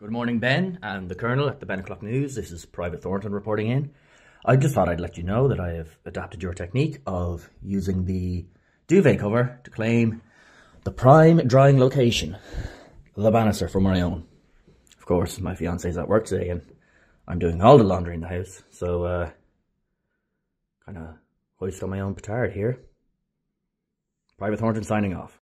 Good morning, Ben and the Colonel at the Ben O'Clock News. This is Private Thornton reporting in. I just thought I'd let you know that I have adapted your technique of using the duvet cover to claim the prime drying location, the banister for my own. Of course, my fiance's at work today and I'm doing all the laundry in the house, so uh, kind of hoist on my own petard here. Private Thornton signing off.